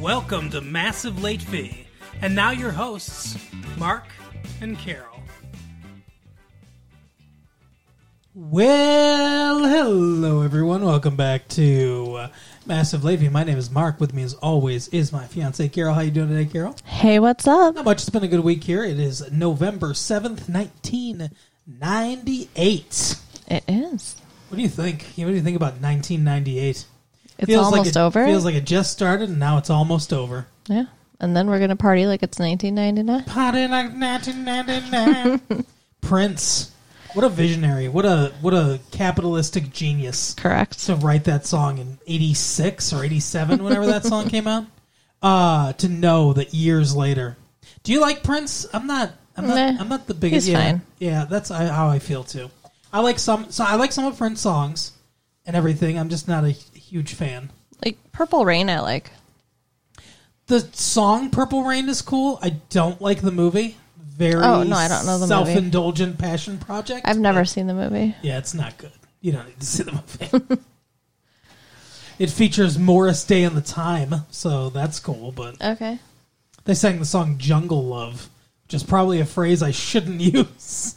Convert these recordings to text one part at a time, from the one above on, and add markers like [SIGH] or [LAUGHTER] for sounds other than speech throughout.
Welcome to Massive Late Fee. And now your hosts, Mark and Carol. Well, hello everyone. Welcome back to uh, Massive Late Fee. My name is Mark. With me, as always, is my fiance Carol. How you doing today, Carol? Hey, what's up? Not much. It's been a good week here. It is November seventh, nineteen ninety-eight. It is. What do you think? What do you think about nineteen ninety-eight? It's almost like it, over. Feels like it just started, and now it's almost over. yeah. And then we're gonna party like it's 1999. Party like 1999. [LAUGHS] Prince, what a visionary! What a what a capitalistic genius Correct. to write that song in '86 or '87, whenever that song [LAUGHS] came out. Uh to know that years later. Do you like Prince? I'm not. I'm not. Meh. I'm not the biggest. Yeah, fine. yeah, that's how I feel too. I like some. So I like some of Prince songs and everything. I'm just not a huge fan. Like Purple Rain, I like. The song "Purple Rain" is cool. I don't like the movie. Very Oh, no, I don't know the movie. self-indulgent passion project. I've never seen the movie. Yeah, it's not good. You don't need to [LAUGHS] see the movie. it features Morris Day and the Time, so that's cool. But Okay. they sang the song "Jungle Love," which is probably a phrase I shouldn't [LAUGHS] use.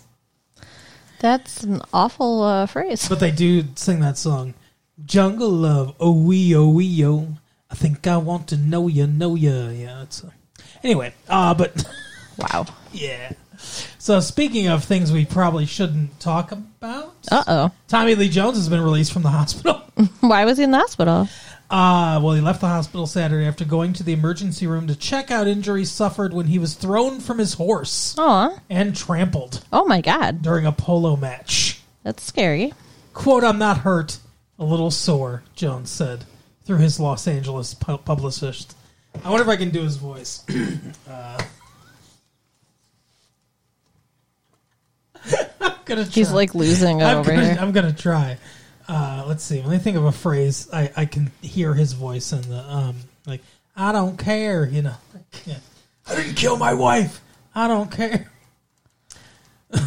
That's an awful uh, phrase. But they do sing that song, "Jungle Love." Oh wee, oh wee, yo. I think I want to know you, know you. Yeah. It's uh, anyway. Uh, but [LAUGHS] Wow. yeah. So speaking of things we probably shouldn't talk about, Uh oh. Tommy Lee Jones has been released from the [LAUGHS] hospital. [LAUGHS] Why was he in the hospital? Uh, well, he left the hospital Saturday after going to the emergency room to check out injuries suffered when he was thrown from his horse Aw. and trampled Oh my God. during a polo match. That's scary. Quote, I'm not hurt, a little sore, Jones said through his Los Angeles pu- publicist. I wonder if I can do his voice. [CLEARS THROAT] uh, [LAUGHS] I'm gonna try. He's like losing it I'm over gonna, here. I'm gonna try. Uh, let's see. When I think of a phrase, I, I can hear his voice in the um, like I don't care. You know, yeah. I didn't kill my wife. I don't care. [LAUGHS]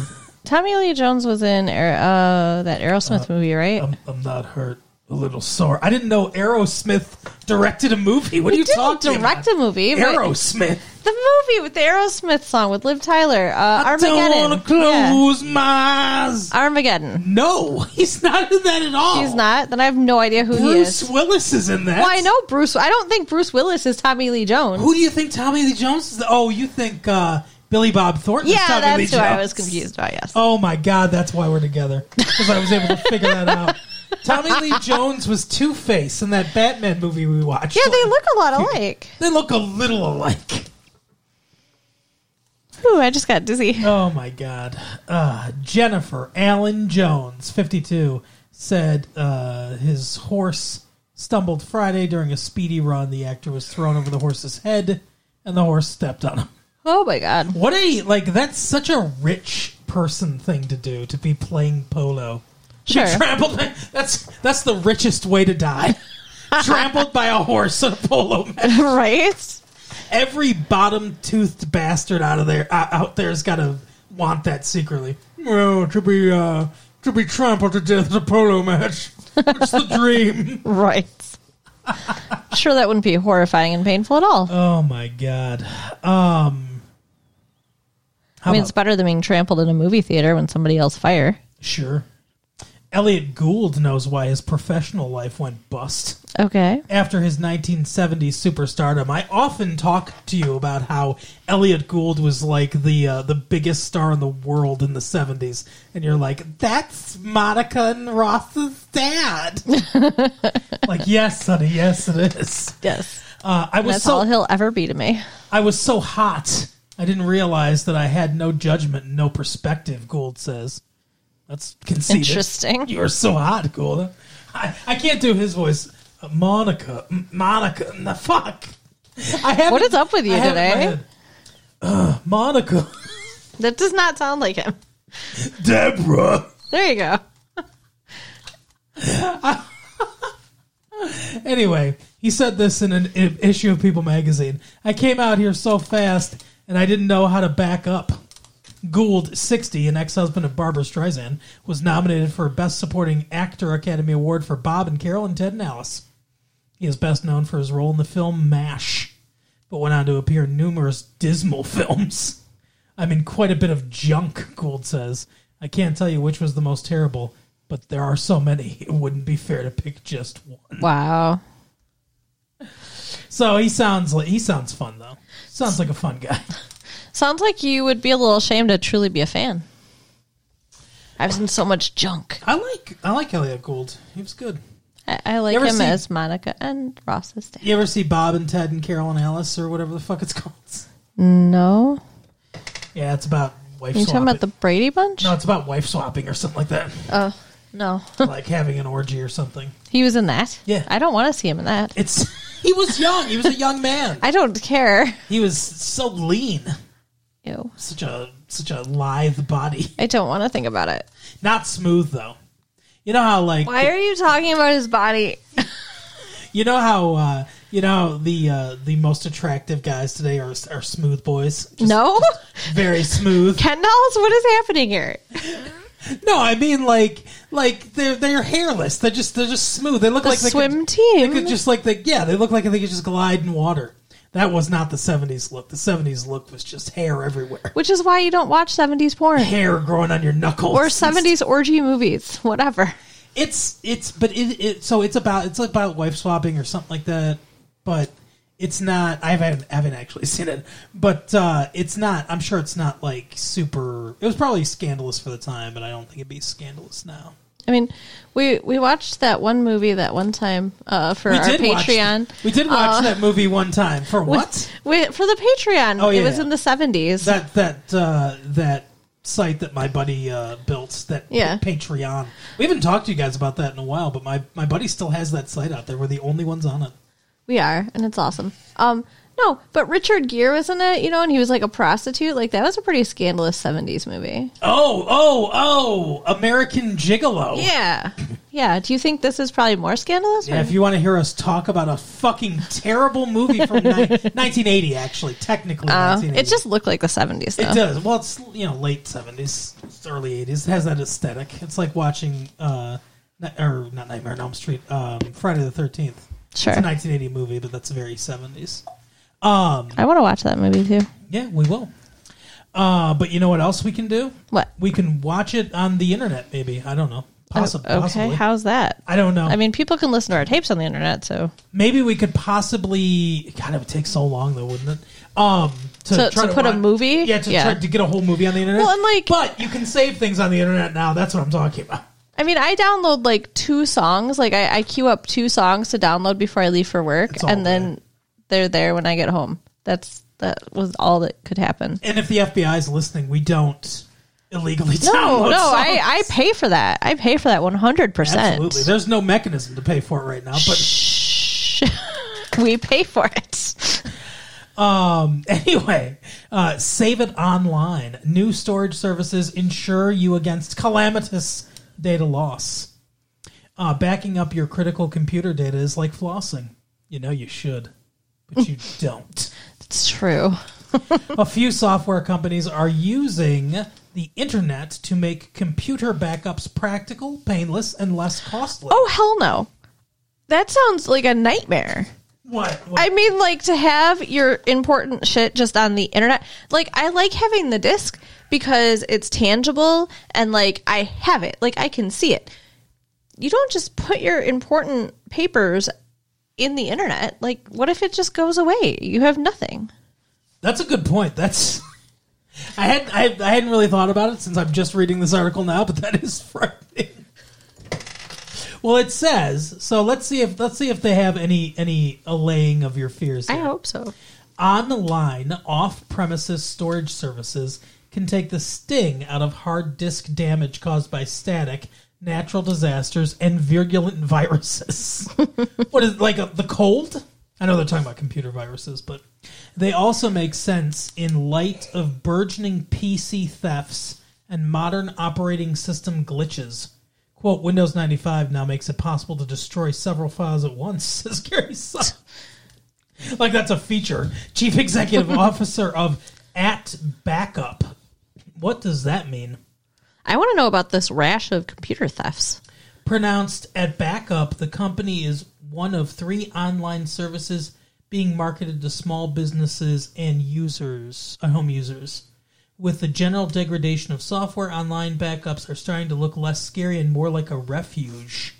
Tommy Lee Jones was in uh, that Aerosmith movie, right? I'm, I'm not hurt. A little sore. I didn't know Aerosmith directed a movie. What are you didn't talking direct about? a movie. Aerosmith. The movie with the Aerosmith song with Liv Tyler. Uh, I Armageddon. don't want to Yeah. close my eyes. Armageddon. No, he's not in that at all. He's not. Then I have no idea who he Bruce is. Willis is in that. Well, I know Bruce. I don't think Bruce Willis is Tommy Lee Jones. Who do you think Tommy Lee Jones is? Oh, you think uh, Billy Bob Thornton yeah, that's who I was confused about. Yes. Oh my God, that's why we're together because I was able to figure that out. [LAUGHS] Tommy Lee Jones was Two Face in that Batman movie we watched. yeah, they look a lot alike. [LAUGHS] They look a little alike. Ooh, I just got dizzy. Oh my God. Uh, Jennifer Allen Jones, 52, said uh, his horse stumbled Friday during a speedy run. The actor was thrown over the horse's head, and the horse stepped on him. Oh my god. What a like! That's such a rich person thing to do to be playing polo. Sure. trampled. That's that's the richest way to die. [LAUGHS] trampled by a horse in a polo match. [LAUGHS] right? Every bottom-toothed bastard out of there uh, out there's got to want that secretly. Well, to be uh, to be trampled to death at a polo match. It's the dream. [LAUGHS] Right. sure, that wouldn't be horrifying and painful at all. Oh my god. Um. How I mean, about- it's better than being trampled in a movie theater when somebody else fire. Sure. Elliot Gould knows why his professional life went bust. Okay. After his 1970s superstardom, I often talk to you about how Elliot Gould was like the uh, the biggest star in the world in the 70s, and you're like, "That's Monica and Ross's dad." [LAUGHS] like, yes, honey, yes, it is. Yes. Uh, I was that's so all he'll ever be to me. I was so hot, I didn't realize that I had no judgment, and no perspective. Gould says, "That's conceited." Interesting. You're so hot, Gould. I, I can't do his voice. Uh, Monica, M- Monica, the fuck. I have What is up with you I have it in my today? Uh, Monica, That does not sound like him. Deborah. There you go. [LAUGHS] Anyway, he said this in an issue of People magazine. I came out here so fast, and I didn't know how to back up. Gould, 60, an ex-husband of Barbra Streisand, was nominated for Best Supporting Actor Academy Award for Bob and Carol and Ted and Alice. He is best known for his role in the film MASH, but went on to appear in numerous dismal [LAUGHS] films. I'm in quite a bit of junk, Gould says. I can't tell you which was the most terrible, but there are so many, it wouldn't be fair to pick just one. Wow. So he sounds like he sounds fun though. Sounds like a fun guy. [LAUGHS] Sounds like you would be a little ashamed to truly be a fan. I've seen so much junk. I like I like Elliot Gould. He was good. I, I like You ever him see- as Monica and Ross's dad. You ever see Bob and Ted and Carol and Alice or whatever the fuck it's [LAUGHS] called? No. Yeah, it's about wife You swapping. talking about the Brady Bunch? no, it's about wife swapping or something like that. Uh, no. like having an orgy or something. he was in that? Yeah. I don't want to see him in that. It's [LAUGHS] he was young. He was a young man. I don't care. He was so lean. Ew. Such a such a lithe body. I don't want to think about it. Not smooth though. You know how like Why are you talking about his body? you know how uh, you know the uh, the most attractive guys today are are smooth boys. Just no? very smooth. Ken dolls? What is happening here? No, I mean like like they're they're hairless. They're just they're just smooth. They look The like they swim could, team. They could just like they yeah they look like they could just glide in water. That was not the '70s look. The '70s look was just hair everywhere, Which is why you don't watch 70s porn. hair growing on your knuckles, Or 70s orgy movies. [LAUGHS] Whatever. It's it's but it, it so it's about it's about wife swapping or something like that. But it's not. I haven't haven't actually [LAUGHS] seen it, but uh, it's not. I'm sure it's not like super. It was probably scandalous for the time, but I don't think it'd be scandalous now. I mean, we we watched that one movie that one time uh, for our Patreon. Watch, we did watch Uh, that movie one time for what? We, for the Patreon. Oh, yeah, It yeah. was in the 70s. That that uh, that site that my buddy uh, built. That Yeah. Patreon. We haven't talked to you guys about that in a while, but my my buddy still has that site out there. We're the only ones on it. We are, and it's awesome. Um, no, but Richard Gere was in it, you know, and he was like a prostitute. Like that was a pretty scandalous '70s movie. Oh oh oh! American Gigolo. Yeah, yeah. Do you think this is probably more scandalous? Yeah, or- if you want to hear us talk about a fucking terrible movie from ni- [LAUGHS] 1980, actually, technically, Uh, 1980. it just looked like the '70s, though. it does. Well, it's you know late 70s, early 80s. It has that aesthetic. It's like watching, uh, or not Nightmare on Elm Street, um, Friday the 13th. Sure. It's a 1980 movie, but that's very 70s. Um, I want to watch that movie too. yeah, we will. Uh, but you know what else we can do? What? We can watch it on the internet, maybe. I don't know. Possi- okay, Possibly. how's that? I don't know. I mean, people can listen to our tapes on the internet, so Maybe we could possibly. God, it would take so long though, wouldn't it? Um, To- to put a movie? Yeah, to Yeah. try to get a whole movie on the internet. Well, and, like- but you can save things on the internet now. That's what I'm talking about. I mean, I download like two songs. Like I, I queue up two songs to download before I leave for work, and then they're there when I get home. That's that was all that could happen. And if the FBI is listening, we don't illegally No, download. no, songs. I, I pay for that. I pay for that one hundred percent. absolutely. There's no mechanism to pay for it right now, but Shh. [LAUGHS] we pay for it. Um. [LAUGHS] Anyway, uh, save it online. New storage services insure you against calamitous data loss. Uh, backing up your critical computer data is like flossing. You know you should, but you [LAUGHS] don't. It's true. [LAUGHS] A few software companies are using the internet to make computer backups practical, painless, and less costly. Oh hell no. That sounds like a nightmare. what? what? I mean, like to have your important shit just on the internet. Like, I like having the disc because it's tangible and like I have it, like I can see it. You don't just put your important papers in the internet. Like, what if it just goes away? You have nothing. That's a good point. That's I had I, I hadn't really thought about it since I'm just reading this article now, but that is [LAUGHS] frightening. Well, it says so. Let's see if let's see if they have any any allaying of your fears. I hope so. Online off-premises storage services can take the sting out of hard disk damage caused by static, natural disasters, and virulent viruses. [LAUGHS] what is like a, the cold? I know they're talking about computer viruses, but they also make sense in light of burgeoning PC thefts and modern operating system glitches. Quote, Windows 95 now makes it possible to destroy several files at once, says Gary Sun. like that's a feature. Chief Executive [LAUGHS] Officer of At Backup. What does that mean? I want to know about this rash of computer thefts. Pronounced at Backup, the company is one of three online services being marketed to small businesses and users, uh, home users. With the general degradation of software, online backups are starting to look less scary and more like a refuge.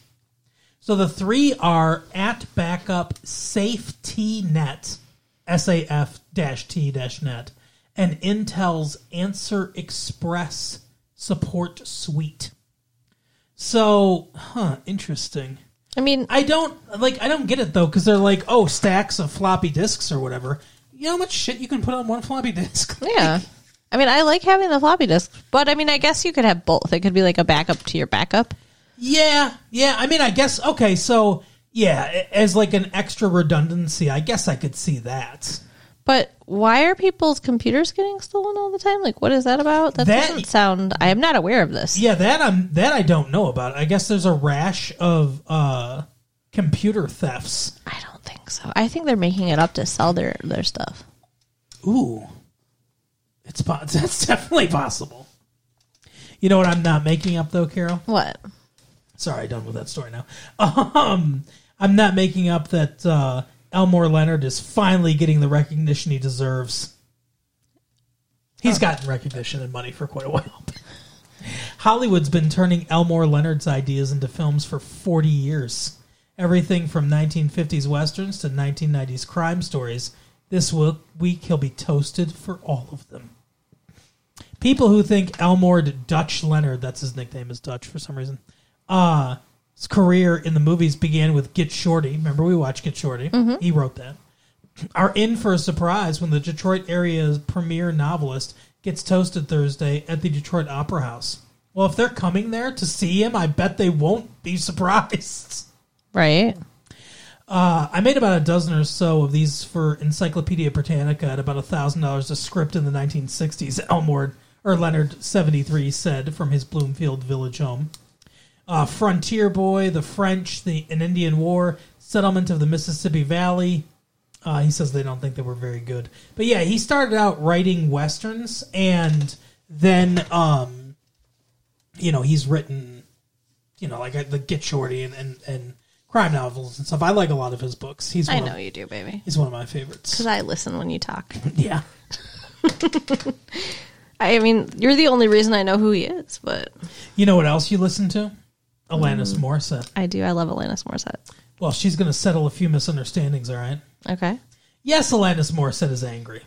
So the three are at backup SafeTNet, S A F T net, and Intel's Answer Express support suite. So, huh, interesting. I mean, I don't like. I don't get it though because they're like, oh, stacks of floppy disks or whatever. You know how much shit you can put on one floppy disk? [LAUGHS] yeah. I mean, I like having the floppy disk, but I mean, I guess you could have both. It could be like a backup to your backup. yeah, yeah. I mean, I guess okay. So yeah, as like an extra redundancy, I guess I could see that. But why are people's computers getting stolen all the time? Like, what is that about? That, That- doesn't sound. I am not aware of this. Yeah, that I'm that I don't know about. I guess there's a rash of uh computer thefts. I don't think so. I think they're making it up to sell their their stuff. Ooh, it's [LAUGHS] that's definitely possible. You know what I'm not making up though, Carol? What? Sorry, done with that story now. [LAUGHS] Um, I'm not making up that uh, Elmore Leonard is finally getting the recognition he deserves. He's gotten recognition and money for quite a while. [LAUGHS] Hollywood's been turning Elmore Leonard's ideas into films for 40 years. Everything from 1950s westerns to 1990s crime stories. This week he'll be toasted for all of them. People who think Elmore Dutch Leonard, that's his nickname is Dutch for some reason, uh, his career in the movies began with Get Shorty. Remember we watched Get Shorty? He wrote that. Are in for a surprise when the Detroit area's premier novelist gets toasted Thursday at the Detroit Opera House. Well, if they're coming there to see him, I bet they won't be [LAUGHS] surprised. Right? Uh, I made about a dozen or so of these for Encyclopedia Britannica at about thousand dollars a script in the 1960s. Elmore or Leonard 73 said from his Bloomfield village home. Uh, Frontier Boy, The French, the an Indian War, Settlement of the Mississippi Valley. Uh, he says they don't think they were very good, but yeah, he started out writing westerns, and then um, you know he's written, you know, like uh, the Get Shorty and, and and crime novels and stuff. I like a lot of his books. He's I know Of, you do, baby. he's one of my favorites. Because I listen when you talk. [LAUGHS] [LAUGHS] Yeah. I mean, you're the only reason I know who he is, but You know what else you listen to? Alanis Morissette. I do. I love Alanis Morissette. Well, she's going to settle a few misunderstandings, all right? Okay. Yes, Alanis Morissette is angry.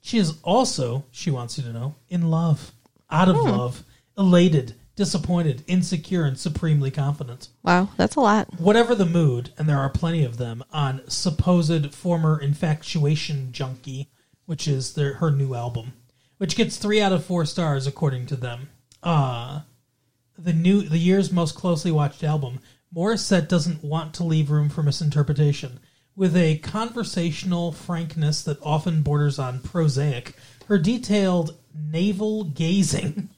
She is also, she wants you to know, in love, out of love, elated, disappointed, insecure, and supremely confident. Wow, that's a lot. Whatever the mood, and there are plenty of them on supposed former infatuation junkie, which is their her new album, which gets three out of four stars according to them. Uh the new the year's most closely watched album. Morissette doesn't want to leave room for misinterpretation. With a conversational frankness that often borders on prosaic, her detailed navel gazing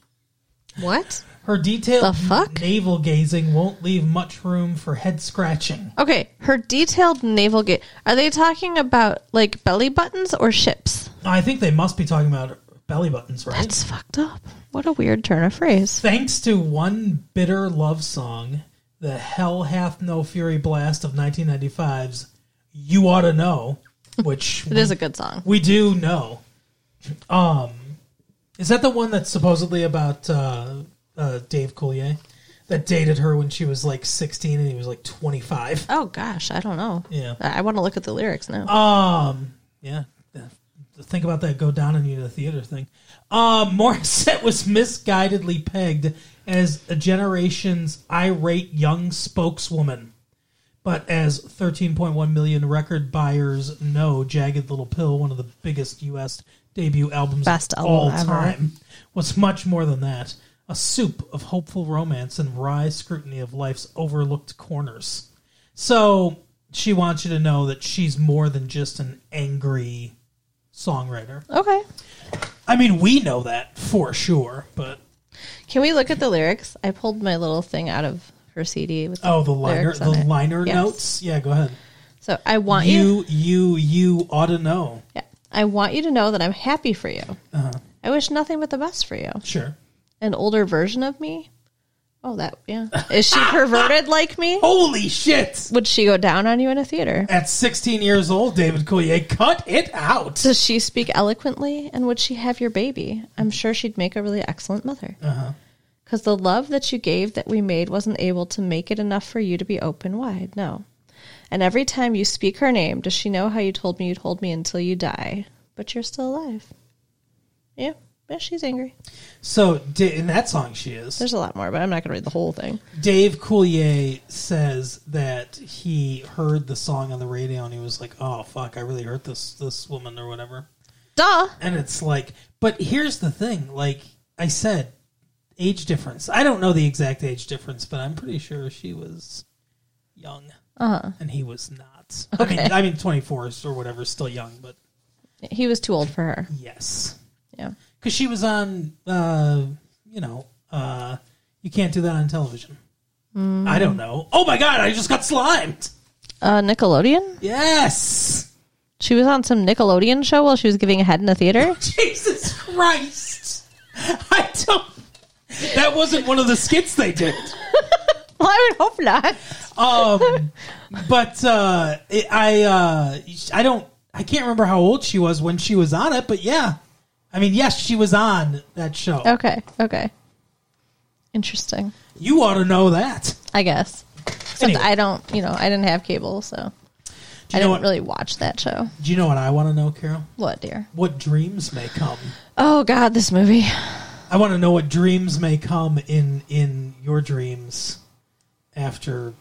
What? her detailed The fuck? navel gazing won't leave much room for head scratching. Okay, her detailed navel gate. Are they talking about like belly buttons or ships? I think they must be talking about belly buttons, right? That's fucked up. What a weird turn of phrase. Thanks to one bitter love song, the Hell Hath No Fury blast of 1995's You Ought to Know, [LAUGHS] which It is a good song. we do know. Um, is that the one that's supposedly about uh, uh, Dave Coulier that dated her when she was like 16 and he was like 25? Oh gosh, I don't know. Yeah. I I want to look at the lyrics now. Um, yeah. Think about that go down on you the theater thing. Um, Morissette [LAUGHS] was misguidedly pegged as a generation's irate young spokeswoman. But as 13.1 million record buyers know, Jagged Little Pill, one of the biggest U.S. debut albums Best of all time, was much more than that. A soup of hopeful romance and wry scrutiny of life's overlooked corners. So she wants you to know that she's more than just an angry songwriter. Okay. I mean, we know that for sure, but Can we look at the lyrics? I pulled my little thing out of her CD with the oh, the liner, lyrics the on it. liner Yes. notes. Yeah, go ahead. So I want you, You, you, you ought to know. yeah, I want you to know that I'm happy for you. Uh-huh. I wish nothing but the best for you. Sure. An older version of me Oh, that yeah. Is she perverted like me? Holy shit! Would she go down on you in a theater? At 16 years old, David Coulier, cut it out. Does she speak eloquently? And would she have your baby? I'm sure she'd make a really excellent mother. Uh-huh. Because the love that you gave that we made wasn't able to make it enough for you to be open wide. No. And every time you speak her name, does she know how you told me you'd hold me until you die? But you're still alive. Yeah. Yeah, she's angry. So, Da- in that song, she is. There's a lot more, but I'm not going to read the whole thing. Dave Coulier says that he heard the song on the radio and he was like, "Oh fuck, I really hurt this this woman or whatever." Duh. And it's like, but here's the thing: like I said, age difference. I don't know the exact age difference, but I'm pretty sure she was young Uh-huh. and he was not. I mean, I mean, 24 or whatever, still young, but He was too old for her. yes, Yeah. Because she was on. Uh, you know, uh, you can't do that on television. I don't know. Oh my god! I just got slimed. Uh, Nickelodeon? Yes. She was on some Nickelodeon show while she was giving a head in the theater? [LAUGHS] Jesus Christ! I don't. That wasn't one of the skits they did. well, [LAUGHS] I would hope not. Um, but uh, it, I uh, I don't I can't remember how old she was when she was on it. But yeah, I mean, yes, she was on that show. Okay. Okay. Interesting. You ought to know that. I guess. Anyway. I don't, you know, I didn't have cable, so Do I you know didn't what? really watch that show. Do you know what I want to know, Carol? What, dear? What dreams may come? Oh God, this movie. I want to know what dreams may come in in your dreams after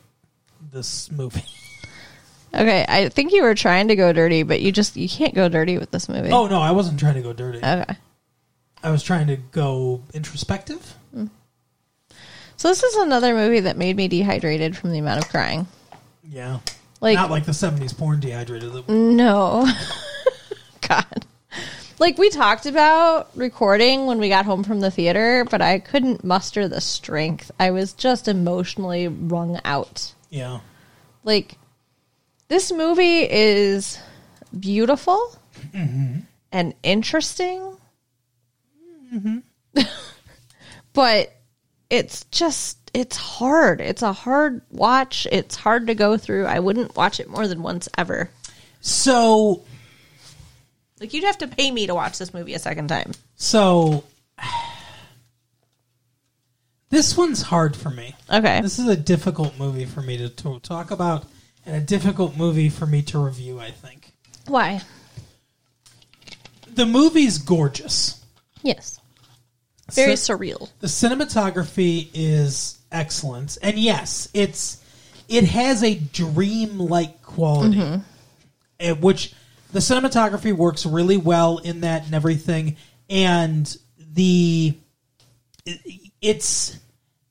this movie. [LAUGHS] Okay, I think you were trying to go dirty, but you just you can't go dirty with this movie. Oh no, I wasn't trying to go dirty. Okay. I was trying to go introspective. Hmm. So this is another movie that made me dehydrated from the amount of crying. Yeah. Like Not like the 70s porn dehydrated. that- no. [LAUGHS] God. Like we talked about recording when we got home from the theater, but I couldn't muster the strength. I was just emotionally wrung out. Yeah. like this movie is beautiful mm-hmm. and interesting. [LAUGHS] But it's just it's hard. It's a hard watch. It's hard to go through. I wouldn't watch it more than once ever. So, like you'd have to pay me to watch this movie a second time. so this one's hard for me. okay. This is a difficult movie for me to, to talk about and a difficult movie for me to review, I think. why? The movie's gorgeous. yes. Very So- surreal. The cinematography is excellent, and yes, it's it has a dream-like quality, eh, which the cinematography works really well in that and everything, and the it's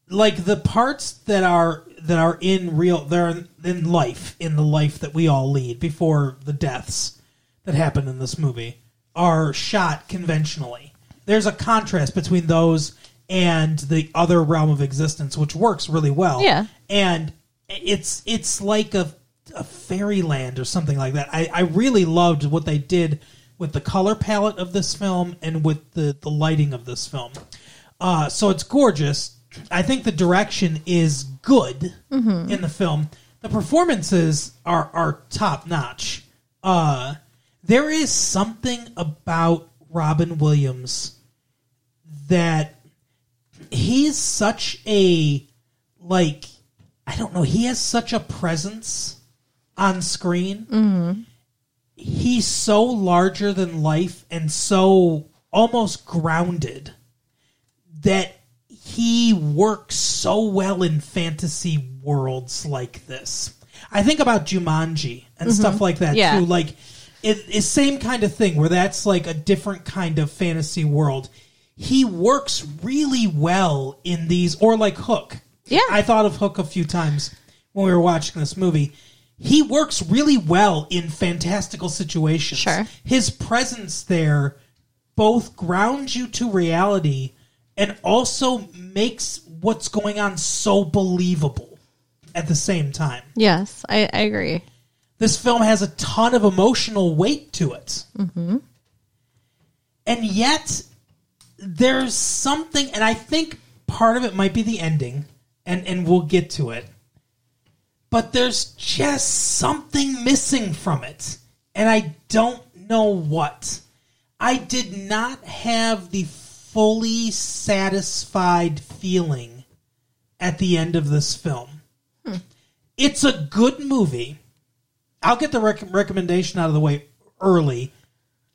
like the parts that are that are in real they're in life in the life that we all lead before the deaths that happen in this movie are shot conventionally. There's a contrast between those and the other realm of existence, which works really well. Yeah. and it's it's like a a fairyland or something like that. I, I really loved what they did with the color palette of this film and with the the lighting of this film. Uh, so it's gorgeous. I think the direction is good in the film. The performances are are top notch. Uh, there is something about Robin Williams that he's such a like I don't know. He has such a presence on screen. He's so larger than life and so almost grounded that he works so well in fantasy worlds like this. I think about Jumanji and mm-hmm. stuff like that Yeah. too. Like it, it's same kind of thing where that's like a different kind of fantasy world. He works really well in these, or like Hook. Yeah. I thought of Hook a few times when we were watching this movie. He works really well in fantastical situations. Sure. His presence there both grounds you to reality and also makes what's going on so believable at the same time. yes i, I agree This film has a ton of emotional weight to it. Mm-hmm. And yet, there's something, and I think part of it might be the ending. and and we'll get to it. But there's just something missing from it, and I don't know what. I did not have the fully satisfied feeling at the end of this film. Hmm. It's a good movie. I'll get the rec- recommendation out of the way early.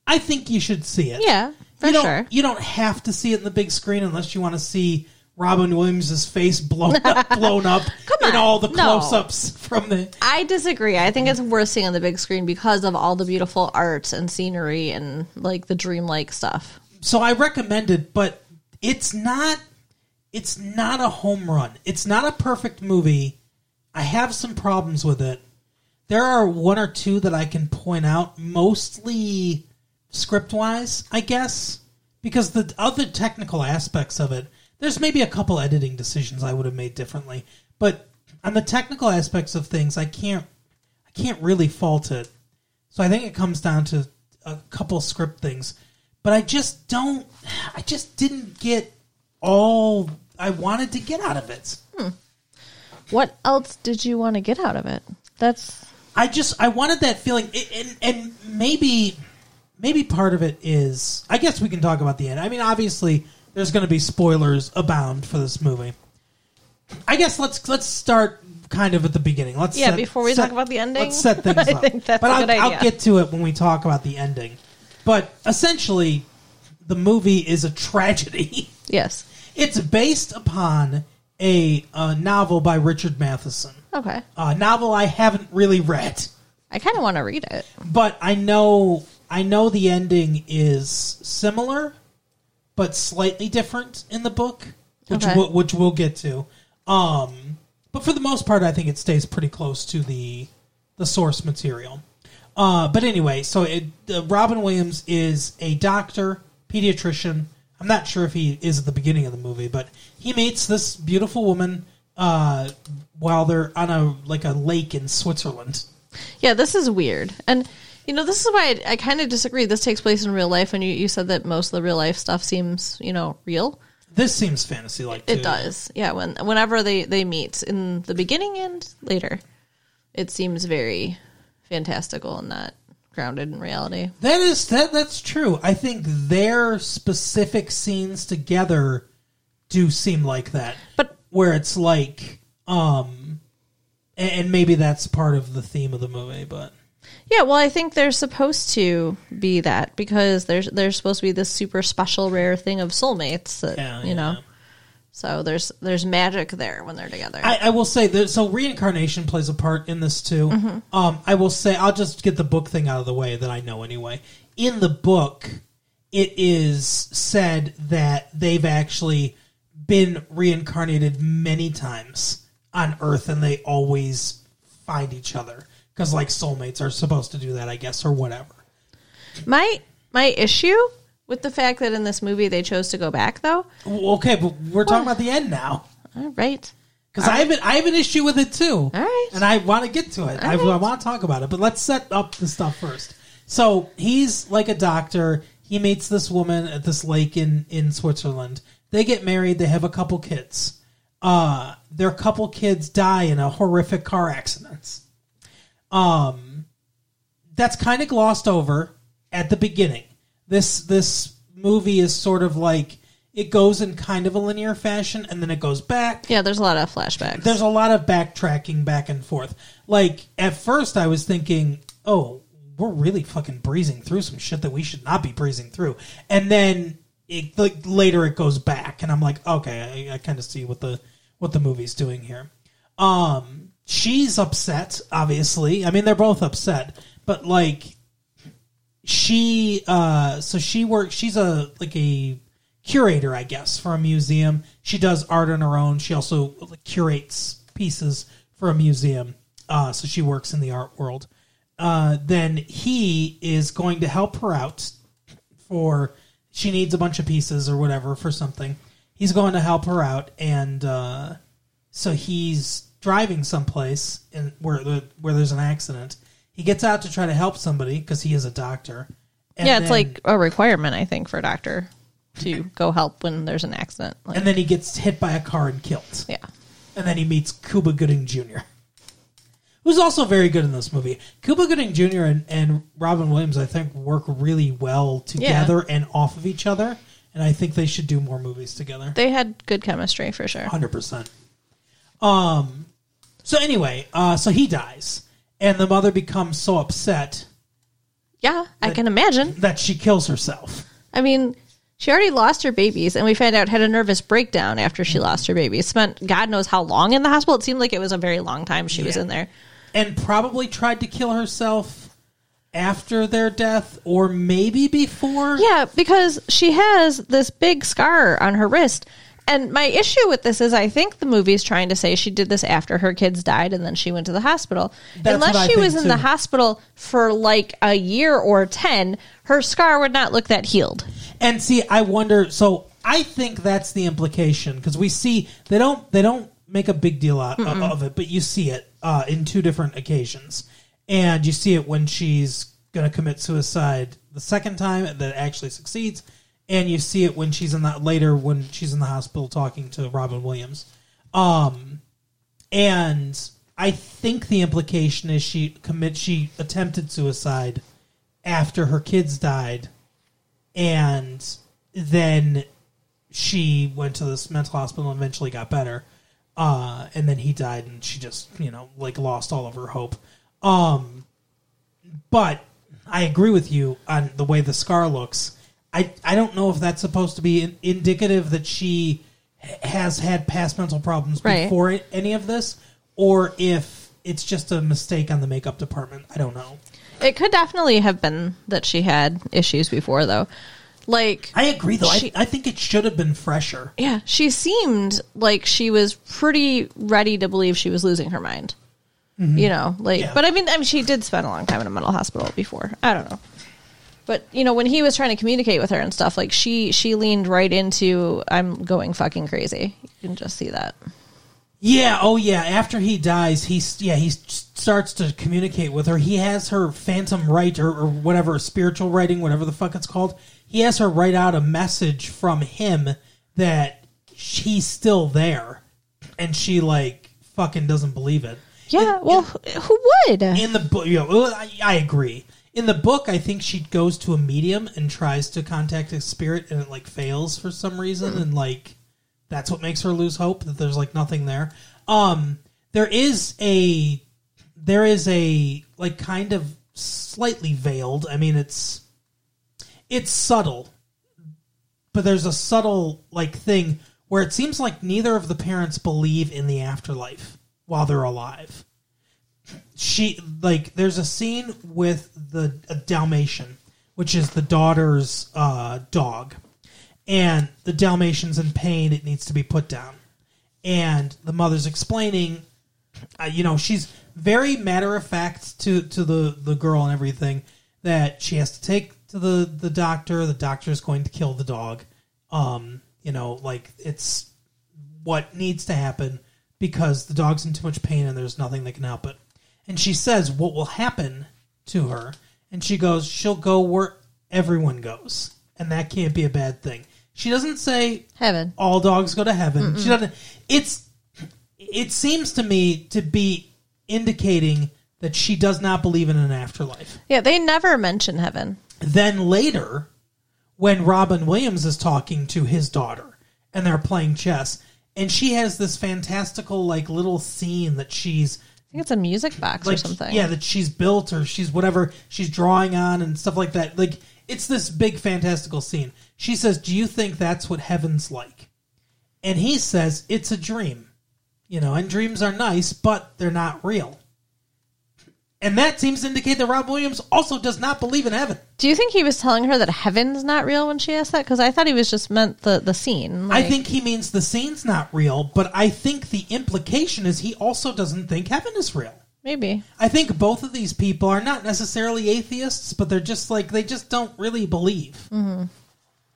I think you should see it. Yeah, for you don't, sure. You don't have to see it in the big screen unless you want to see Robin Williams' face blown up, [LAUGHS] blown up Come in on. all the close-ups from the. I disagree. I think it's worth seeing on the big screen because of all the beautiful art and scenery and like the dreamlike stuff. So I recommend it, but it's not. It's not a home run. It's not a perfect movie. I have some problems with it. There are one or two that I can point out, mostly script wise, I guess, because the other technical aspects of it, there's maybe a couple editing decisions I would have made differently, but on the technical aspects of things, I can't, I can't really fault it. So I think it comes down to a couple script things, but I just don't, I just didn't get all I wanted to get out of it. Hmm. What else did you want to get out of it? That's I just I wanted that feeling, and, and maybe maybe part of it is I guess we can talk about the end. I mean, obviously, there's going to be spoilers abound for this movie. I guess let's let's start kind of at the beginning. Let's Yeah, set- before we set- talk about the ending. Let's set things [LAUGHS] I up. think that's but a I'll, good I'll get to it when we talk about the ending. But essentially, the movie is a tragedy. [LAUGHS] yes. it's based upon a, a novel by Richard Matheson. Okay. A novel I haven't really read. I kind of want to read it. but I know I know the ending is similar, but slightly different in the book, which Okay. we'll, which we'll get to. Um, but for the most part, I think it stays pretty close to the the source material. Uh, but anyway, so it, uh, Robin Williams is a doctor, pediatrician. I'm not sure if he is at the beginning of the movie, but he meets this beautiful woman uh, while they're on a like a lake in Switzerland. Yeah, this is weird. And, you know, this is why I, I kind of disagree. This takes place in real life, and you, you said that most of the real life stuff seems, you know, real. This seems fantasy like. It does. Yeah, when whenever they, they meet in the beginning and later, it seems very fantastical and not grounded in reality. That is that. That's true. I think their specific scenes together do seem like that. But where it's like, um, and, and maybe that's part of the theme of the movie. But yeah, well, I think they're supposed to be that because there's there's supposed to be this super special rare thing of soulmates that Yeah, you yeah. know. So there's there's magic there when they're together. I, I will say that so reincarnation plays a part in this too. Um, I will say I'll just get the book thing out of the way that I know anyway. In the book, it is said that they've actually been reincarnated many times on Earth, and they always find each other because like soulmates are supposed to do that, I guess, or whatever. My my issue with the fact that in this movie they chose to go back though. Well, Okay, but we're talking about the end now. All right. Because I have an, I have an issue with it too. All right. And I want to get to it. I, right. I want to talk about it. But let's set up the stuff first. So he's like a doctor. He meets this woman at this lake in, in Switzerland. They get married. They have a couple kids. Uh, their couple kids die in a horrific car accident. Um, that's kind of glossed over at the beginning. This this movie is sort of like it goes in kind of a linear fashion and then it goes back Yeah, there's a lot of flashbacks. there's a lot of backtracking back and forth. Like at first, I was thinking, "Oh, we're really fucking breezing through some shit that we should not be breezing through," and then it like later it goes back, and I'm like, "Okay, I, I kind of see what the what the movie's doing here." Um, she's upset, obviously. I mean, they're both upset, but like she uh so she works she's a like a curator i guess for a museum. She does art on her own. She also curates pieces for a museum. Uh so she works in the art world. Uh then he is going to help her out for she needs a bunch of pieces or whatever for something. He's going to help her out and uh so he's driving someplace in where where there's an accident. He gets out to try to help somebody because he is a doctor. And yeah, it's then- like a requirement, I think, for a doctor to [LAUGHS] go help when there's an accident. Like, and then he gets hit by a car and killed. yeah. and then he meets Cuba Gooding Jr., who's also very good in this movie. Cuba Gooding Jr. and, and Robin Williams, I think, work really well together and off of each other, and I think they should do more movies together. They had good chemistry for sure. Hundred percent. Um. So anyway, uh, so he dies, and the mother becomes so upset Yeah, I can imagine. that she kills herself. I mean, she already lost her babies, and we found out had a nervous breakdown after she mm-hmm. lost her babies. Spent God knows how long in the hospital. It seemed like it was a very long time she was Yeah. in there. and probably tried to kill herself after their death or maybe before. Yeah, because she has this big scar on her wrist. And my issue with this is I think the movie's trying to say she did this after her kids died and then she went to the hospital. That's Unless she was in the hospital for like a year or 10, her scar would not look that healed. And see, I wonder. So I think that's the implication because we see they don't they don't make a big deal out of, of it, but you see it uh, in two different occasions, and you see it when she's going to commit suicide the second time that actually succeeds, and you see it when she's in that later when she's in the hospital talking to Robin Williams. Um, and I think the implication is she commit she attempted suicide after her kids died, and then she went to this mental hospital and eventually got better. Uh, and then he died, and she just you know like lost all of her hope. Um, but I agree with you on the way the scar looks. I I don't know if that's supposed to be in- indicative that she has had past mental problems Right. before it, any of this, or if it's just a mistake on the makeup department. I don't know. It could definitely have been that she had issues before, though. Like, I agree, though. She- I, I think it should have been fresher. yeah, she seemed like she was pretty ready to believe she was losing her mind. Mm-hmm. You know, like, Yeah. but I mean, I mean, she did spend a long time in a mental hospital before. I don't know, but you know, when he was trying to communicate with her and stuff, like she she leaned right into "I'm going fucking crazy." You can just see that. Yeah. Oh, yeah. After he dies, he's yeah he starts to communicate with her. He has her phantom write or, or whatever spiritual writing, whatever the fuck it's called. He has her write out a message from him that she's still there, and she like fucking doesn't believe it. Yeah, well, who would? In the book, you know, I, I agree. In the book, I think she goes to a medium and tries to contact a spirit, and it like fails for some reason, and like that's what makes her lose hope that there's like nothing there. Um, there is a there is a like kind of slightly veiled. I mean, it's it's subtle, but there's a subtle like thing where it seems like neither of the parents believe in the afterlife while they're alive she like there's a scene with the Dalmatian, which is the daughter's uh, dog, and the Dalmatian's in pain. It needs to be put down, and the mother's explaining, uh, you know, she's very matter of fact to to the the girl and everything that she has to take to the the doctor. The doctor is going to kill the dog. Um, you know, like it's what needs to happen because the dog's in too much pain and there's nothing that can help it. And she says what will happen to her, and she goes, she'll go where everyone goes, and that can't be a bad thing. She doesn't say Heaven. all dogs go to heaven. She doesn't. It's. It seems to me to be indicating that she does not believe in an afterlife. Yeah, they never mention heaven. Then later, when Robin Williams is talking to his daughter and they're playing chess, and she has this fantastical like little scene that she's think it's a music box like or something. yeah that she's built or she's whatever she's drawing on and stuff like that. Like it's this big fantastical scene. She says, "Do you think that's what heaven's like?" And he says, "It's a dream." You know, and dreams are nice, but they're not real. And that seems to indicate that Rob Williams also does not believe in heaven. Do you think he was telling her that heaven's not real when she asked that? Because I thought he was just meant the the scene. I think he means the scene's not real, but I think the implication is he also doesn't think heaven is real. maybe. I think both of these people are not necessarily atheists, but they're just like they just don't really believe. Mm-hmm.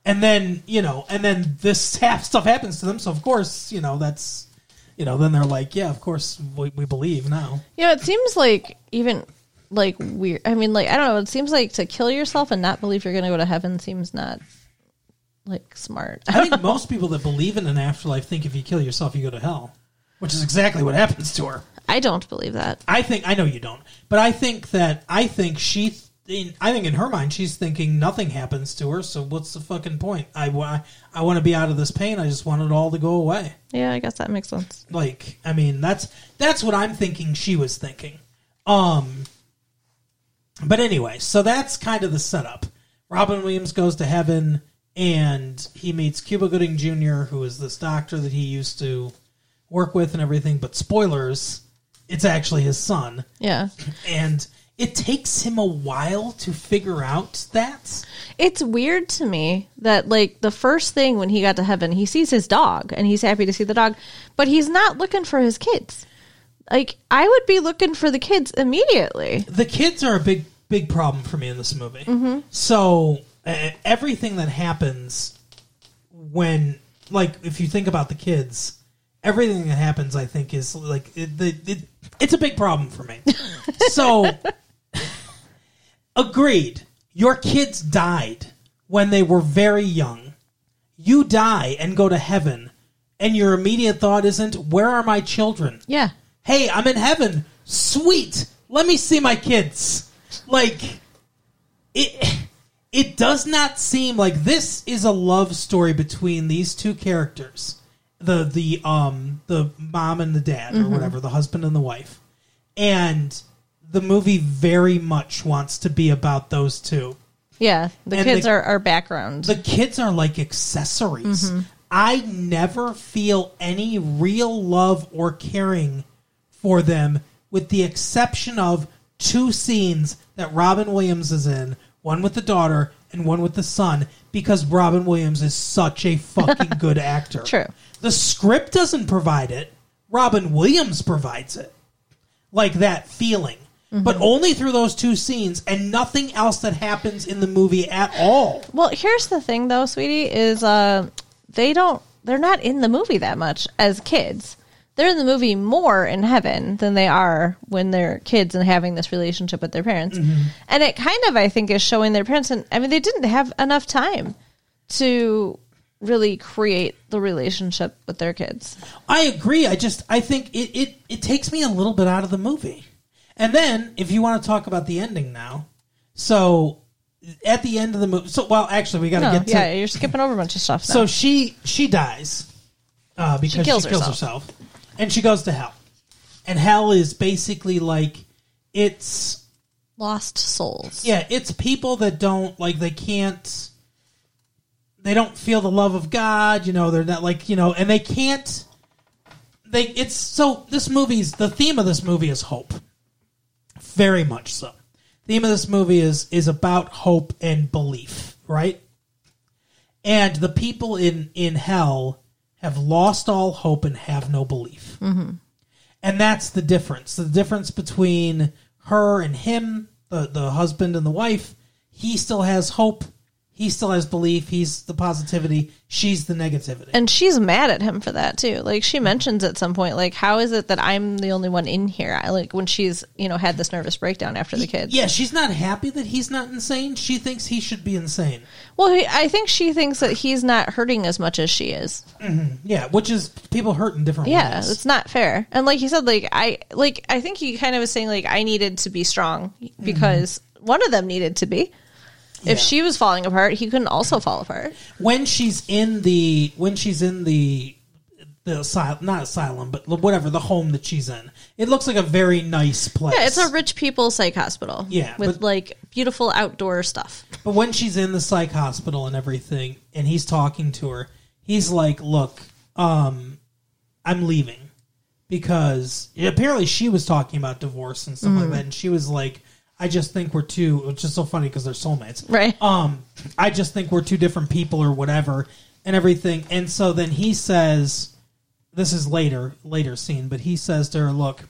And then you know, and then this [LAUGHS] half stuff happens to them. So of course, you know, that's you know, then they're like, yeah, of course we, we believe now. Yeah, it seems like even like weird. I mean, like I don't know. It seems like to kill yourself and not believe you're going to go to heaven seems not like smart. I think most people that believe in an afterlife think if you kill yourself, you go to hell. which is exactly what happens to her. I don't believe that. I think I know you don't, but I think that I think she. In, I think in her mind, she's thinking nothing happens to her. So what's the fucking point? I, wa- I want to be out of this pain. I just want it all to go away. Yeah, I guess that makes sense. Like, I mean, that's that's what I'm thinking. She was thinking. Um. But anyway, so that's kind of the setup. Robin Williams goes to heaven, and he meets Cuba Gooding Jr., who is this doctor that he used to work with and everything. But spoilers, it's actually his son Yeah. and it takes him a while to figure out that. It's weird to me that like the first thing when he got to heaven, he sees his dog and he's happy to see the dog, but he's not looking for his kids. Like I would be looking for the kids immediately. The kids are a big, big problem for me in this movie. So uh, everything that happens when, like, if you think about the kids, everything that happens, I think, is like it, the, it, it's a big problem for me. [LAUGHS] so, agreed. Your kids died when they were very young. You die and go to heaven, and your immediate thought isn't, "Where are my children?" Yeah. hey, I'm in heaven. Sweet. Let me see my kids. Like it it does not seem like this is a love story between these two characters. The the um the mom and the dad or whatever, the husband and the wife. And the movie very much wants to be about those two. Yeah. The And kids the- are, are background. The kids are like accessories. Mm-hmm. I never feel any real love or caring for them, with the exception of two scenes that Robin Williams is in one with the daughter and one with the son, because Robin Williams is such a fucking [LAUGHS] good actor. True. The script doesn't provide it, Robin Williams provides it. Like that feeling. But only through those two scenes and nothing else that happens in the movie at all. Well, here's the thing though, sweetie, is uh they don't they're not in the movie that much as kids. They're in the movie more in heaven than they are when they're kids and having this relationship with their parents. And it kind of I think is showing their parents and I mean they didn't have enough time to really create the relationship with their kids. I agree. I just I think it, it it takes me a little bit out of the movie. And then if you want to talk about the ending now, so at the end of the movie, so well actually we got to No, get to yeah, you're skipping over a bunch of stuff. Now. so she she dies uh, because she kills, kills herself. herself. and she goes to hell. And hell is basically like it's lost souls. yeah, it's people that don't like they can't they don't feel the love of God, you know, they're not like, you know, and they can't they it's so this movie's the theme of this movie is hope. Very much so. The Theme of this movie is is about hope and belief, right? And the people in in hell have lost all hope and have no belief. Mm-hmm. And that's the difference. The difference between her and him, the the husband and the wife, he still has hope. He still has belief. He's the positivity. She's the negativity. And she's mad at him for that too. Like she mentions at some point, like, how is it that I'm the only one in here? I like when she's, you know, had this nervous breakdown after the kids. Yeah, she's not happy that he's not insane. She thinks he should be insane. Well, he, I think she thinks that he's not hurting as much as she is. Mm-hmm. Yeah, which is people hurt in different Yeah, ways. Yeah, it's not fair. And like he said, like I like I think he kind of was saying like I needed to be strong mm-hmm. because one of them needed to be. Yeah. If she was falling apart, he couldn't also fall apart. when she's in the when she's in the the asylum, not asylum, but whatever the home that she's in, it looks like a very nice place. Yeah, it's a rich people psych hospital. Yeah, with but- like beautiful outdoor stuff. But when she's in the psych hospital and everything, and he's talking to her, he's like, "Look, um, I'm leaving because apparently she was talking about divorce and stuff like that, and she was like." I just think we're two. It's just so funny because they're soulmates, Right. Um, I just think we're two different people or whatever, and everything. And so then he says, "This is later, later scene," but he says to her, "Look,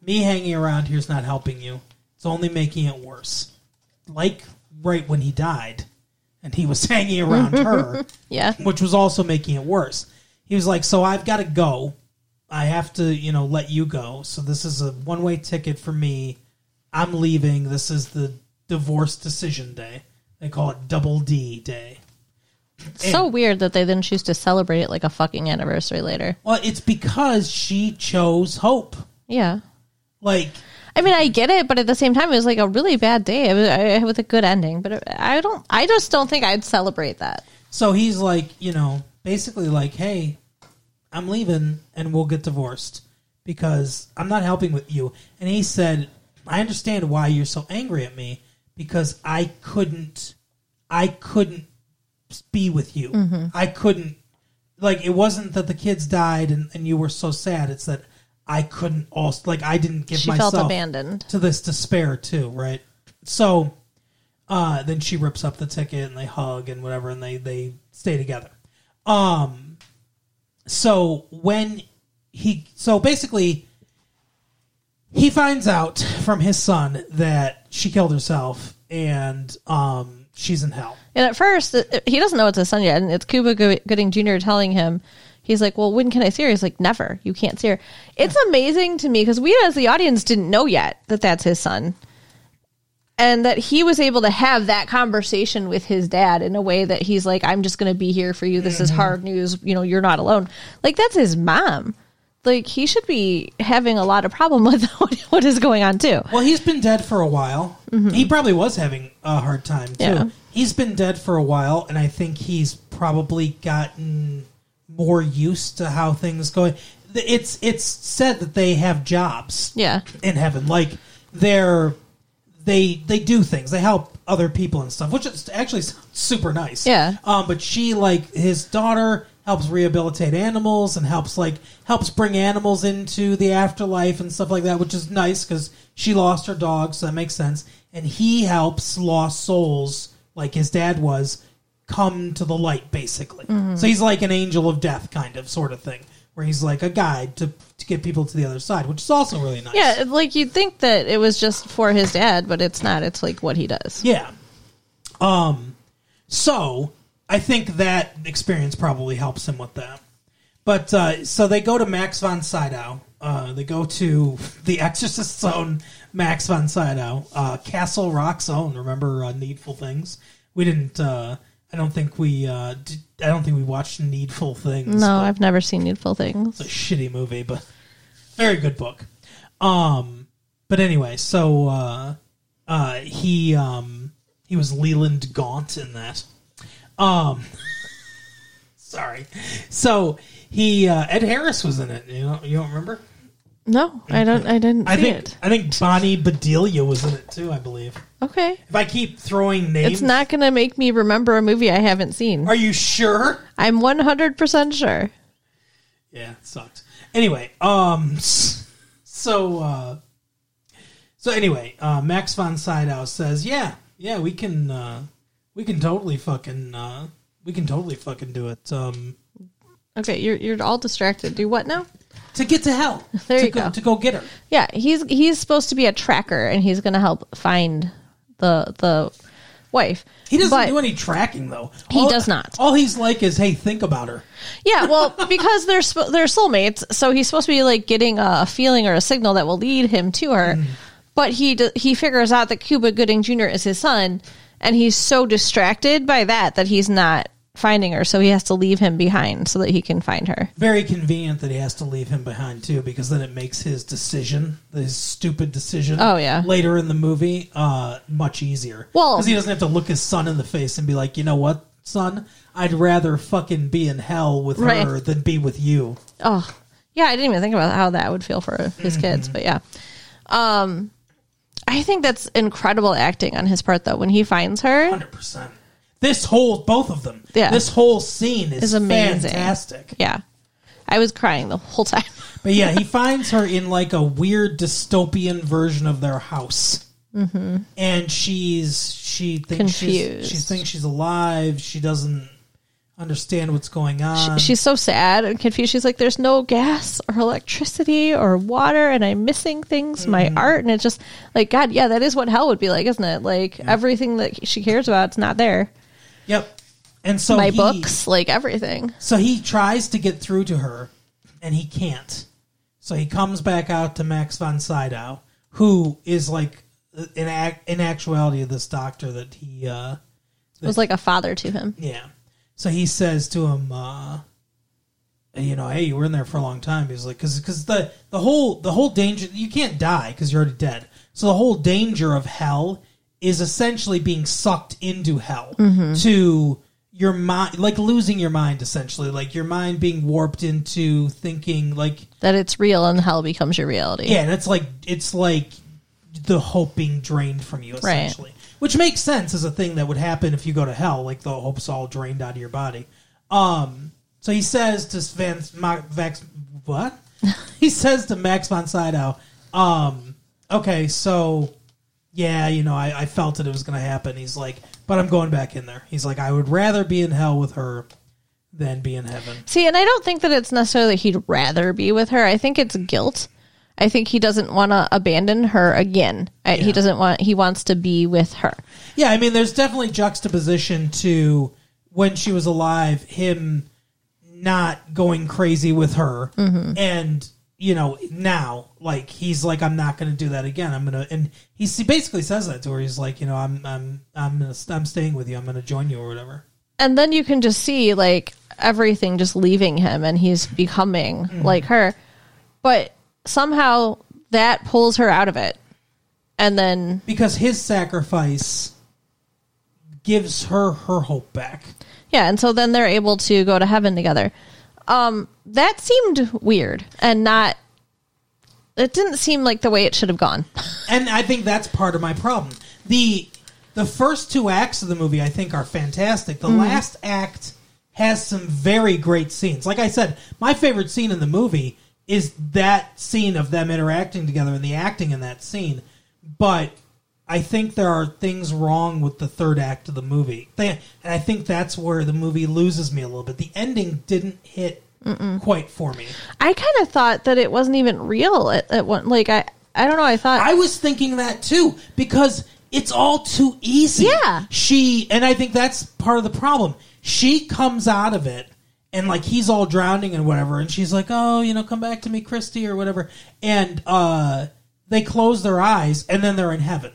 me hanging around here's not helping you. It's only making it worse." Like right when he died, and he was [LAUGHS] hanging around her, [LAUGHS] Yeah. which was also making it worse. He was like, "So I've got to go. I have to, you know, let you go. So this is a one way ticket for me. I'm leaving. This is the divorce decision day. They call it Double D Day." so weird that they then choose to celebrate it like a fucking anniversary later. Well, it's because she chose hope. Yeah. Like, I mean, I get it, but at the same time, it was like a really bad day It was- I- with a good ending. But I don't, I just don't think I'd celebrate that. so he's like, you know, basically like, hey, I'm leaving and we'll get divorced because I'm not helping with you. And he said, I understand why you're so angry at me because I couldn't, I couldn't be with you. Mm-hmm. I couldn't, like, it wasn't that the kids died and, and you were so sad. It's that I couldn't also, like, I didn't give She myself felt abandoned. to this despair too, right? So uh then she rips up the ticket and they hug and whatever and they they stay together. Um so when he so basically he finds out from his son that she killed herself and um she's in hell. And at first, it- he doesn't know it's his son yet, and it's Cuba Go- Gooding Jr. telling him, he's like, "Well, when can I see her?" He's like, "Never. You can't see her." It's amazing to me because we, as the audience, didn't know yet that that's his son, and that he was able to have that conversation with his dad in a way that he's like, "I'm just going to be here for you. This is hard news. You know, you're not alone." Like that's his mom. Like he should be having a lot of problem [LAUGHS] with what, is going on too. Well, he's been dead for a while. He probably was having a hard time too. Yeah. He's been dead for a while, and I think he's probably gotten more used to how things go. It's it's said that they have jobs Yeah. in heaven, like they're they they do things. They help other people and stuff, which is actually super nice. Yeah. Um, but she like his daughter helps rehabilitate animals and helps like helps bring animals into the afterlife and stuff like that, which is nice because she lost her dog, so that makes sense. And he helps lost souls, like his dad was, come to the light, basically. So he's like an angel of death, kind of sort of thing, where he's like a guide to to get people to the other side, which is also really nice. Yeah, like you'd think that it was just for his dad, but it's not. It's like what he does. Yeah. Um so I think that experience probably helps him with that. But uh so they go to Max von Sydow. Uh they go to [LAUGHS] the Exorcist's own Max von Sydow, uh Castle Rock's own, remember uh, Needful Things? We didn't uh I don't think we uh did, I don't think we watched Needful Things. No, I've never seen Needful Things. it's a shitty movie, but very good book. Um, but anyway, so uh, uh, he um, he was Leland Gaunt in that. Um, [LAUGHS] sorry. So he uh, Ed Harris was in it. You know, you don't remember? No, I don't. I didn't I see think it. I think Bonnie Bedelia was in it too. I believe. Okay, If I keep throwing names, it's not going to make me remember a movie I haven't seen. Are you sure? I'm 100 percent sure. Yeah, it sucked. Anyway, um, so uh, so anyway, uh, Max von Sydow says, "Yeah, yeah, we can, uh, we can totally fucking, uh, we can totally fucking do it. Um, Okay, you're you're all distracted. Do what now? to get to hell, [LAUGHS] There to you go. to go get her. Yeah, he's he's supposed to be a tracker, and he's going to help find the the wife. He doesn't But- do any tracking though. He does not. All he's like is, "Hey, think about her." Yeah, [LAUGHS] well, because they're sp- they're soulmates, so he's supposed to be like getting a feeling or a signal that will lead him to her. But he he figures out that Cuba Gooding Jr. is his son, and he's so distracted by that that he's not finding her. So he has to leave him behind so that he can find her. Very convenient that he has to leave him behind too, because then it makes his decision, his stupid decision, Oh, yeah. later in the movie, uh, much easier. Well- because he doesn't have to look his son in the face and be like, you know what, son, I'd rather fucking be in hell with Right. her than be with you. Oh, yeah, I didn't even think about how that would feel for his kids, but yeah. Um, I think that's incredible acting on his part, though. When he finds her, Hundred percent. This whole, both of them, Yeah. this whole scene is Is amazing. fantastic. yeah, I was crying the whole time. [LAUGHS] But yeah, he finds her in like a weird dystopian version of their house. Mm-hmm. And she's she thinks she's, she thinks she's alive. She doesn't understand what's going on. She's so sad and confused. She's like, "There's no gas or electricity or water, and I'm missing things, Mm-hmm. my art." And it's just like, God, yeah, that is what hell would be like, isn't it? Like everything that she cares about, it's not there. yep. And so my he, books, like everything. So he tries to get through to her, and he can't. So he comes back out to Max von Sydow, who is like in ac- in actuality this doctor that he uh It was like a father to him. Yeah. So he says to him, uh, you know, hey, you were in there for a long time. He's like, because because the the whole the whole danger you can't die because you're already dead. So the whole danger of hell is essentially being sucked into hell to your mind, like losing your mind, essentially, like your mind being warped into thinking like That it's real and hell becomes your reality. yeah, and it's like it's like the hope being drained from you essentially, which makes sense as a thing that would happen if you go to hell, like the hope's all drained out of your body. Um, so he says to Van Ma- Vax, what? [LAUGHS] he says to Max von Sydow, um, okay, so yeah, you know, I, I felt that it was going to happen. He's like, but I'm going back in there. He's like, I would rather be in hell with her than be in heaven. See, and I don't think that it's necessarily that he'd rather be with her. I think it's guilt. I think he doesn't want to abandon her again. I, He doesn't want. He wants to be with her. Yeah, I mean, there's definitely juxtaposition to when she was alive, him not going crazy with her, mm-hmm. and you know now, like he's like, I'm not going to do that again. I'm gonna, and he basically says that to her. He's like, you know, I'm, I'm, I'm, gonna, I'm staying with you. I'm going to join you or whatever. and then you can just see like everything just leaving him and he's becoming mm-hmm. like her but somehow that pulls her out of it and then Because his sacrifice gives her her hope back. yeah and so then they're able to go to heaven together um that seemed weird and not it didn't seem like the way it should have gone [LAUGHS] and I think that's part of my problem. the The first two acts of the movie, I think, are fantastic. The last act has some very great scenes. Like I said, my favorite scene in the movie is that scene of them interacting together and the acting in that scene. But I think there are things wrong with the third act of the movie, They- and I think that's where the movie loses me a little bit. The ending didn't hit quite for me. i kind of thought that it wasn't even real at, at one like i i don't know i thought I was thinking that too because it's all too easy. Yeah. She and I think that's part of the problem. She comes out of it and like he's all drowning and whatever and she's like, "Oh, you know, come back to me, Christy or whatever." And uh they close their eyes and then they're in heaven.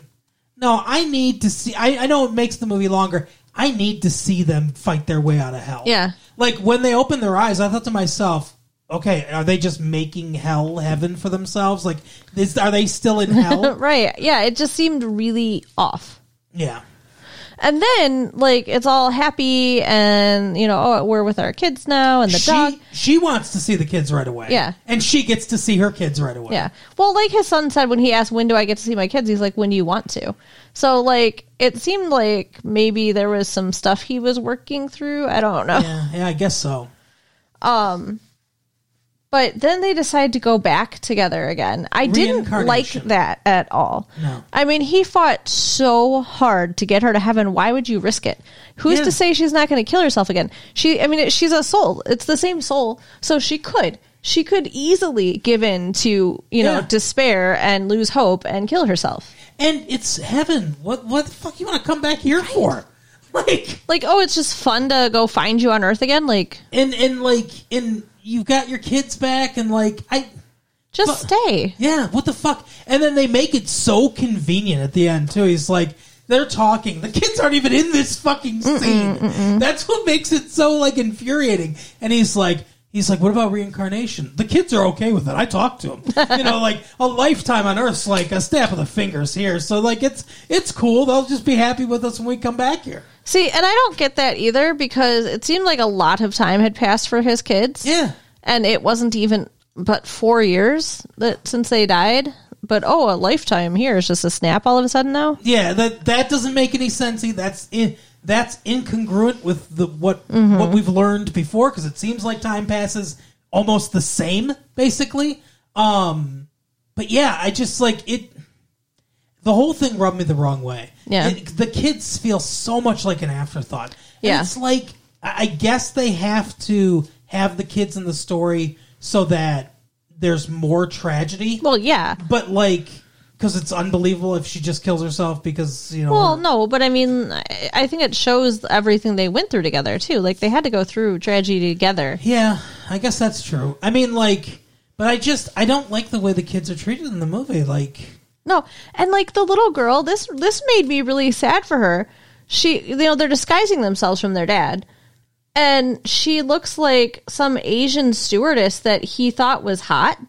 No, I need to see I, I know it makes the movie longer. I need to see them fight their way out of hell. Yeah. Like when they open their eyes, I thought to myself, okay, are they just making hell heaven for themselves? Like, is, are they still in hell? [LAUGHS] right yeah it just seemed really off yeah. And then, like, it's all happy, and you know, oh, we're with our kids now, and the she, dog. she wants to see the kids right away. Yeah. And she gets to see her kids right away. Yeah. Well, like his son said when he asked, "When do I get to see my kids?" He's like, "When do you want to." So, like, it seemed like maybe there was some stuff he was working through. I don't know. Yeah, yeah, I guess so. Um, But then they decide to go back together again. I didn't like that at all. No. I mean, he fought so hard to get her to heaven. Why would you risk it? Who's Yeah. to say she's not going to kill herself again? She, I mean, it, she's a soul. It's the same soul, so she could. She could easily give in to you know Yeah. despair and lose hope and kill herself. And it's heaven. What what the fuck you want to come back here for? [LAUGHS] Like Like, oh, it's just fun to go find you on Earth again. Like, and and like and you've got your kids back and like I just But- stay. Yeah, what the fuck? And then they make it so convenient at the end too. He's like, they're talking. The kids aren't even in this fucking scene. That's what makes it so like infuriating. And he's like, he's like, what about reincarnation? The kids are okay with it. I talked to them. you know, like a lifetime on Earth's like a snap of the fingers here. So like, it's it's cool. They'll just be happy with us when we come back here. See, and I don't get that either because it seemed like a lot of time had passed for his kids. Yeah. and it wasn't even but four years that since they died. But oh, a lifetime here is just a snap all of a sudden now. Yeah, that that doesn't make any sense. That's in, that's incongruent with the what what we've learned before because it seems like time passes almost the same basically. Um, but yeah, I just like it. The whole thing rubbed me the wrong way. Yeah. It- the kids feel so much like an afterthought. And Yeah. it's like I guess they have to have the kids in the story so that there's more tragedy Well, yeah. but like because it's unbelievable if she just kills herself because you know Well, no, but I mean, I, I think it shows everything they went through together too. Like they had to go through tragedy together. yeah i guess that's true i mean like but i just i don't like the way the kids are treated in the movie like No, and like the little girl, this this made me really sad for her. She, you know, they're disguising themselves from their dad, and she looks like some Asian stewardess that he thought was hot.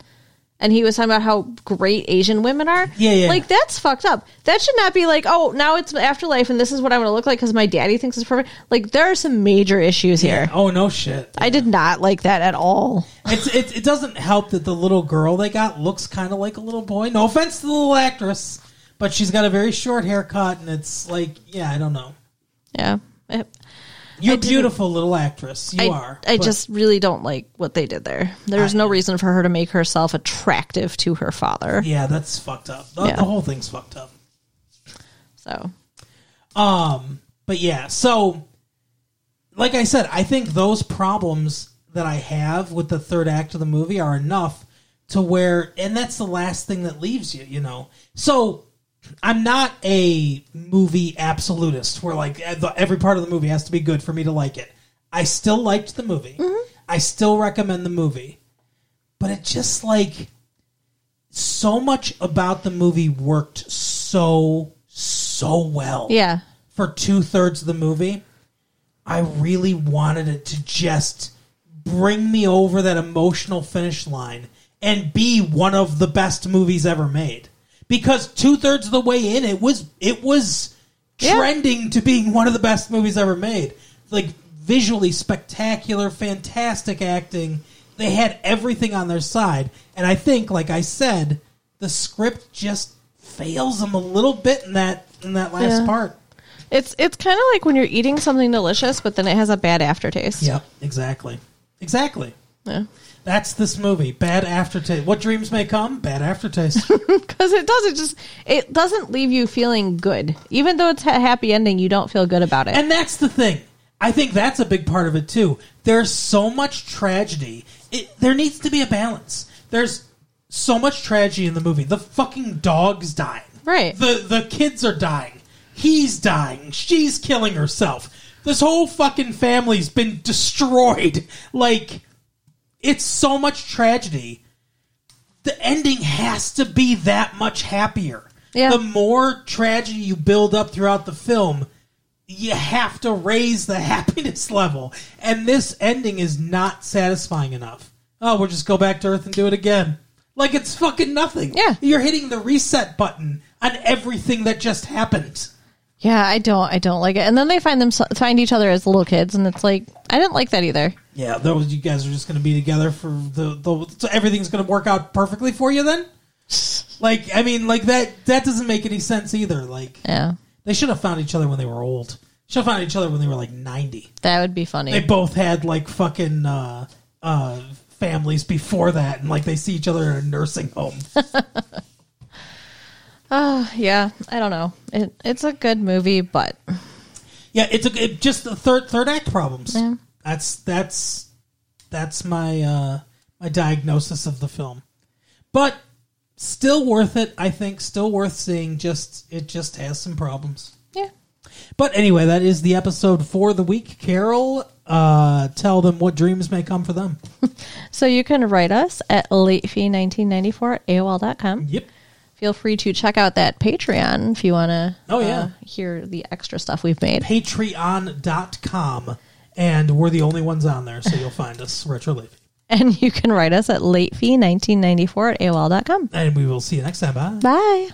And he was talking about how great Asian women are. Yeah, yeah. Like that's fucked up. That should not be like, oh, now it's afterlife, and this is what I'm going to look like because my daddy thinks it's perfect. Like there are some major issues here. Oh no shit. I did not like that at all. It's it, it doesn't help that the little girl they got looks kind of like a little boy. No offense to the little actress, but she's got a very short haircut, and it's like, yeah, I don't know. Yeah. It- You're didn't- beautiful, little actress. You I, are. I but- just really don't like what they did there. There's I- no reason for her to make herself attractive to her father. yeah, that's fucked up. The, Yeah. the whole thing's fucked up. So Um, but yeah, so like I said, I think those problems that I have with the third act of the movie are enough to where, and that's the last thing that leaves you, you know. So I'm not a movie absolutist where like eh, every part of the movie has to be good for me to like it. I still liked the movie. Mm-hmm. I still recommend the movie, but it just like so much about the movie worked so so well yeah, for two thirds of the movie, I really wanted it to just bring me over that emotional finish line and be one of the best movies ever made. Because two thirds of the way in, it was it was Yeah. trending to being one of the best movies ever made. Like visually spectacular, fantastic acting. They had everything on their side, and I think, like I said, the script just fails them a little bit in that in that last Yeah. part. it's it's kind of like when you're eating something delicious, but then it has a bad aftertaste. Yep, exactly. Exactly. Yeah. That's this movie. Bad aftertaste. What dreams may come? Bad aftertaste. [LAUGHS] because it doesn't just it doesn't leave you feeling good even though it's a happy ending you don't feel good about it and that's the thing. I think that's a big part of it too. There's so much tragedy. It, there needs to be a balance. There's so much tragedy in the movie. The fucking dog's dying. Right. The the kids are dying. He's dying. She's killing herself. This whole fucking family's been destroyed. Like it's so much tragedy. The ending has to be that much happier. Yeah. The more tragedy you build up throughout the film, you have to raise the [LAUGHS] happiness level. And this ending is not satisfying enough. Oh, we'll just go back to Earth and do it again. Like it's fucking nothing. Yeah. You're hitting the reset button on everything that just happened. yeah i don't i don't like it and then they find them find each other as little kids and it's like i didn't like that either Yeah, those you guys are just going to be together for the, the so everything's going to work out perfectly for you then? [LAUGHS] Like, I mean, like that that doesn't make any sense either. Like yeah they should have found each other when they were old. Should have found each other when they were like 90. that would be funny They both had like fucking uh uh families before that and like they see each other in a nursing home. oh [LAUGHS] yeah i don't know it, it's a good movie but yeah, it's a it, just the third third act problems. Yeah. That's that's that's my uh my diagnosis of the film. But still worth it, I think, still worth seeing. Just it just has some problems. yeah But anyway, that is the episode for the week. Carol, uh, tell them what dreams may come for them. [LAUGHS] so you can write us at latefee1994 at aol.com Yep. feel free to check out that patreon if you want to Oh, yeah. hear the extra stuff we've made Patreon.com. And we're the only ones on there, so you'll find us, Retro Latefee. [LAUGHS] And you can write us at latefee1994 at AOL.com. And we will see you next time. Bye. Bye.